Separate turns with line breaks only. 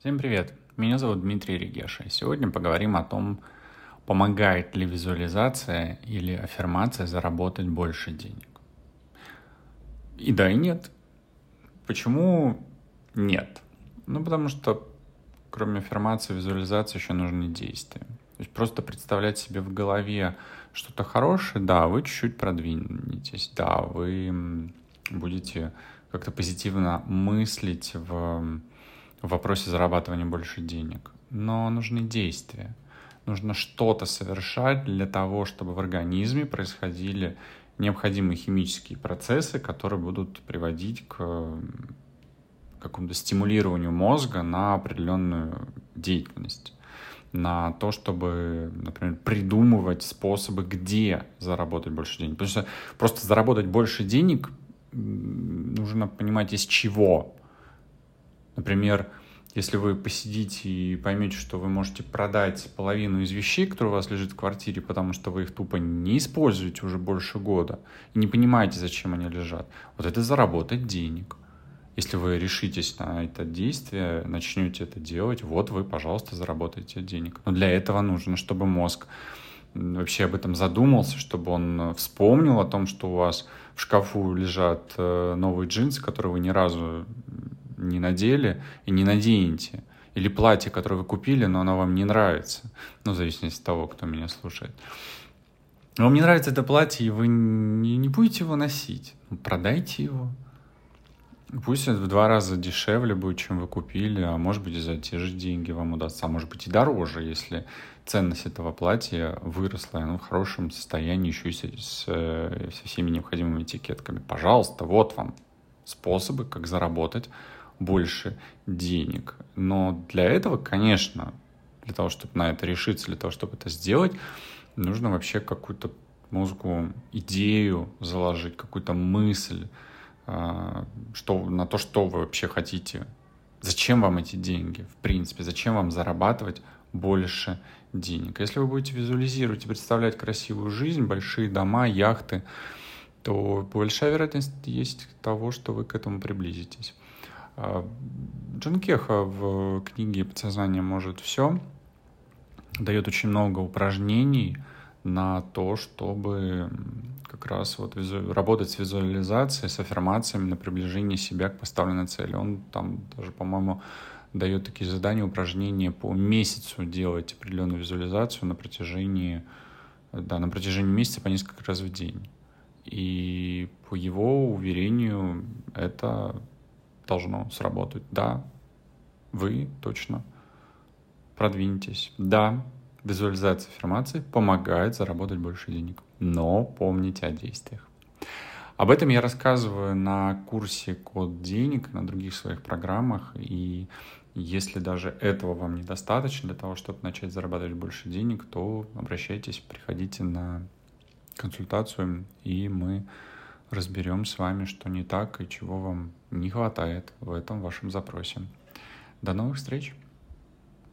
Всем привет! Меня зовут Дмитрий Регеша. Сегодня поговорим о том, помогает ли визуализация или аффирмация заработать больше денег. И да, и нет. Почему нет? Ну, потому что кроме аффирмации, визуализации еще нужны действия. То есть просто представлять себе в голове что-то хорошее, да, вы чуть-чуть продвинетесь, да, вы будете как-то позитивно мыслить в в вопросе зарабатывания больше денег. Но нужны действия. Нужно что-то совершать для того, чтобы в организме происходили необходимые химические процессы, которые будут приводить к какому-то стимулированию мозга на определенную деятельность на то, чтобы, например, придумывать способы, где заработать больше денег. Потому что просто заработать больше денег нужно понимать из чего. Например, если вы посидите и поймете, что вы можете продать половину из вещей, которые у вас лежит в квартире, потому что вы их тупо не используете уже больше года и не понимаете, зачем они лежат, вот это заработать денег. Если вы решитесь на это действие, начнете это делать, вот вы, пожалуйста, заработаете денег. Но для этого нужно, чтобы мозг вообще об этом задумался, чтобы он вспомнил о том, что у вас в шкафу лежат э, новые джинсы, которые вы ни разу не надели и не наденете. Или платье, которое вы купили, но оно вам не нравится. Ну, в зависимости от того, кто меня слушает. Вам не нравится это платье, и вы не, будете его носить. Ну, продайте его. Пусть это в два раза дешевле будет, чем вы купили, а может быть и за те же деньги вам удастся, а может быть и дороже, если ценность этого платья выросла, и оно в хорошем состоянии еще и с, с, со всеми необходимыми этикетками. Пожалуйста, вот вам способы, как заработать больше денег. Но для этого, конечно, для того, чтобы на это решиться, для того, чтобы это сделать, нужно вообще какую-то мозгу идею заложить, какую-то мысль, а, что, на то, что вы вообще хотите. Зачем вам эти деньги, в принципе? Зачем вам зарабатывать больше денег? Если вы будете визуализировать и представлять красивую жизнь, большие дома, яхты, то большая вероятность есть того, что вы к этому приблизитесь. А, Джон Кеха в книге «Подсознание может все» дает очень много упражнений на то, чтобы как раз вот визу... работать с визуализацией, с аффирмациями на приближение себя к поставленной цели. Он там даже, по-моему, дает такие задания, упражнения по месяцу делать определенную визуализацию на протяжении, да, на протяжении месяца по несколько раз в день. И по его уверению это должно сработать. Да, вы точно продвинетесь. Да, визуализация аффирмации помогает заработать больше денег. Но помните о действиях. Об этом я рассказываю на курсе «Код денег», на других своих программах. И если даже этого вам недостаточно для того, чтобы начать зарабатывать больше денег, то обращайтесь, приходите на консультацию, и мы разберем с вами, что не так и чего вам не хватает в этом вашем запросе. До новых встреч!